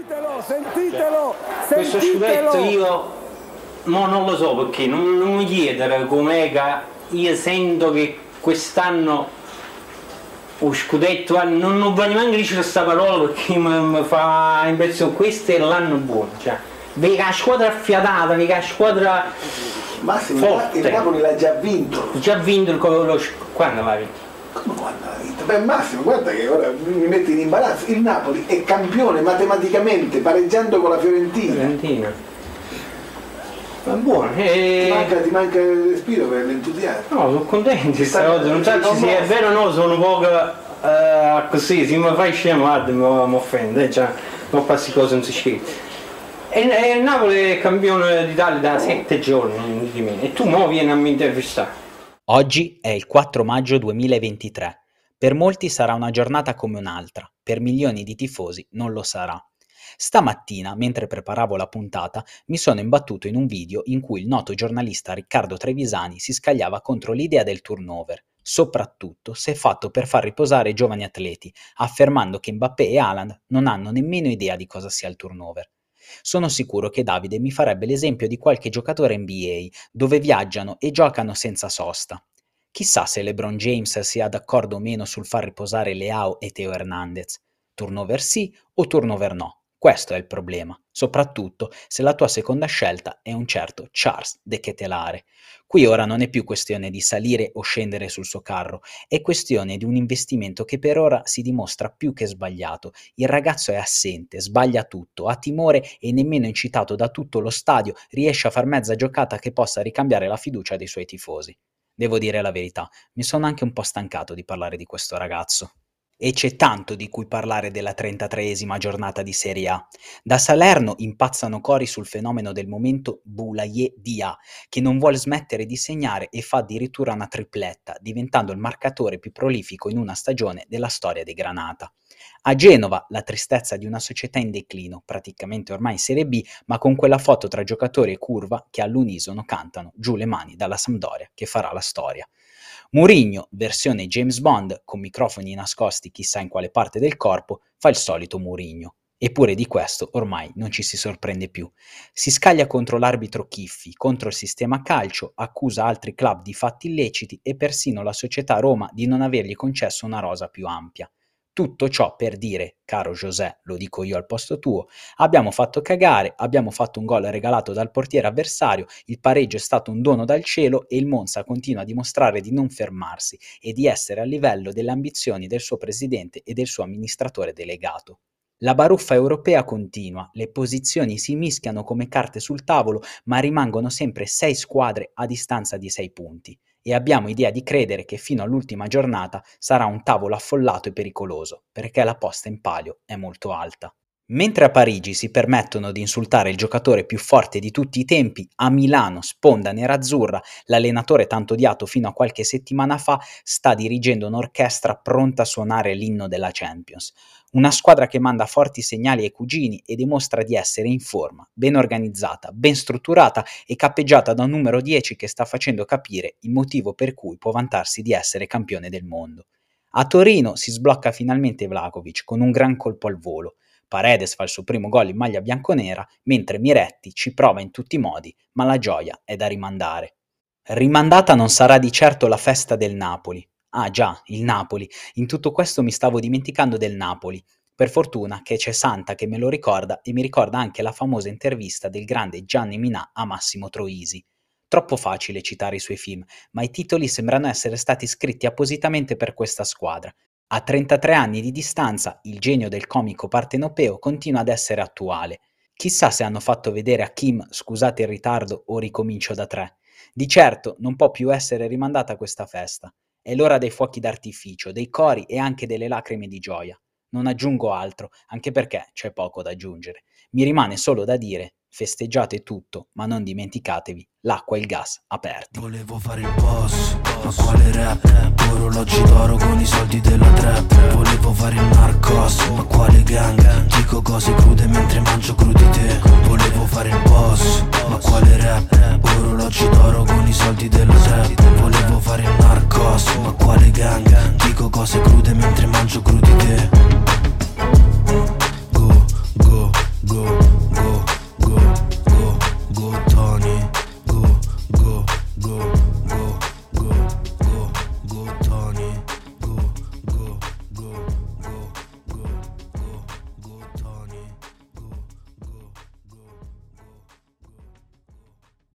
Sentitelo, sentitelo, Questo scudetto io mo non lo so perché, non, non mi chiedere com'è che io sento che quest'anno lo scudetto, non, non voglio neanche dire questa parola perché mi, mi fa impressione, questo è l'anno buono, cioè, vedi che la squadra affiatata, che la squadra Massimo, forte. il Napoli l'ha già vinto. già vinto il lo, quando l'ha vinto? Come quando l'ha vinto? Beh Massimo, guarda che ora mi metti in imbarazzo. Il Napoli è campione matematicamente, pareggiando con la Fiorentina. Fiorentina. Ma buono, Ti e... manca, ti manca il respiro per l'entusiasmo. No, sono contento di Sta- questa cosa, non so se è vero o no, sono un po' eh, così, se mi fai scemo, guarda, mi, offende, cioè, non passi cose non si scrive. E, e il Napoli è campione d'Italia da sette giorni, non di meno, e tu mo vieni a mi intervistare. Oggi è il 4 maggio 2023. Per molti sarà una giornata come un'altra, per milioni di tifosi non lo sarà. Stamattina, mentre preparavo la puntata, mi sono imbattuto in un video in cui il noto giornalista Riccardo Trevisani si scagliava contro l'idea del turnover, soprattutto se fatto per far riposare i giovani atleti, affermando che Mbappé e Haaland non hanno nemmeno idea di cosa sia il turnover. Sono sicuro che Davide mi farebbe l'esempio di qualche giocatore NBA, dove viaggiano e giocano senza sosta. Chissà se LeBron James sia d'accordo o meno sul far riposare Leao e Teo Hernandez. Turnover sì o turnover no? Questo è il problema, soprattutto se la tua seconda scelta è un certo Charles De Ketelare. Qui ora non è più questione di salire o scendere sul suo carro, è questione di un investimento che per ora si dimostra più che sbagliato. Il ragazzo è assente, sbaglia tutto, ha timore e nemmeno incitato da tutto lo stadio riesce a far mezza giocata che possa ricambiare la fiducia dei suoi tifosi. Devo dire la verità, mi sono anche un po' stancato di parlare di questo ragazzo. E c'è tanto di cui parlare della 33esima giornata di Serie A. Da Salerno impazzano cori sul fenomeno del momento Boulaye Dia, che non vuole smettere di segnare e fa addirittura una tripletta, diventando il marcatore più prolifico in una stagione della storia dei Granata. A Genova la tristezza di una società in declino, praticamente ormai in Serie B, ma con quella foto tra giocatori e curva che all'unisono cantano giù le mani dalla Sampdoria che farà la storia. Mourinho, versione James Bond, con microfoni nascosti chissà in quale parte del corpo, fa il solito Mourinho. Eppure di questo ormai non ci si sorprende più. Si scaglia contro l'arbitro Chiffi, contro il sistema calcio, accusa altri club di fatti illeciti e persino la società Roma di non avergli concesso una rosa più ampia. Tutto ciò per dire, caro José, lo dico io al posto tuo, abbiamo fatto cagare, abbiamo fatto un gol regalato dal portiere avversario, il pareggio è stato un dono dal cielo e il Monza continua a dimostrare di non fermarsi e di essere a livello delle ambizioni del suo presidente e del suo amministratore delegato. La baruffa europea continua, le posizioni si mischiano come carte sul tavolo, ma rimangono sempre sei squadre a distanza di sei punti e abbiamo idea di credere che fino all'ultima giornata sarà un tavolo affollato e pericoloso, perché la posta in palio è molto alta. Mentre a Parigi si permettono di insultare il giocatore più forte di tutti i tempi, a Milano, sponda nerazzurra, l'allenatore tanto odiato fino a qualche settimana fa sta dirigendo un'orchestra pronta a suonare l'inno della Champions. Una squadra che manda forti segnali ai cugini e dimostra di essere in forma, ben organizzata, ben strutturata e cappeggiata da un numero 10 che sta facendo capire il motivo per cui può vantarsi di essere campione del mondo. A Torino si sblocca finalmente Vlahovic con un gran colpo al volo. Paredes fa il suo primo gol in maglia bianconera, mentre Miretti ci prova in tutti i modi, ma la gioia è da rimandare. Rimandata non sarà di certo la festa del Napoli. Ah già, il Napoli. In tutto questo mi stavo dimenticando del Napoli. Per fortuna che c'è Santa che me lo ricorda e mi ricorda anche la famosa intervista del grande Gianni Minà a Massimo Troisi. Troppo facile citare i suoi film, ma i titoli sembrano essere stati scritti appositamente per questa squadra. A 33 anni di distanza, il genio del comico partenopeo continua ad essere attuale. Chissà se hanno fatto vedere a Kim scusate il ritardo o ricomincio da tre. Di certo non può più essere rimandata questa festa. È l'ora dei fuochi d'artificio, dei cori e anche delle lacrime di gioia. Non aggiungo altro, anche perché c'è poco da aggiungere. Mi rimane solo da dire, festeggiate tutto, ma non dimenticatevi l'acqua e il gas aperti. Volevo fare il boss, ma quale rap? Cose crude mentre mangio crudité Volevo fare il boss, ma quale rap? Orologi d'oro con i soldi della trap Volevo fare il narcos, ma quale gang? Dico cose crude mentre mangio crudité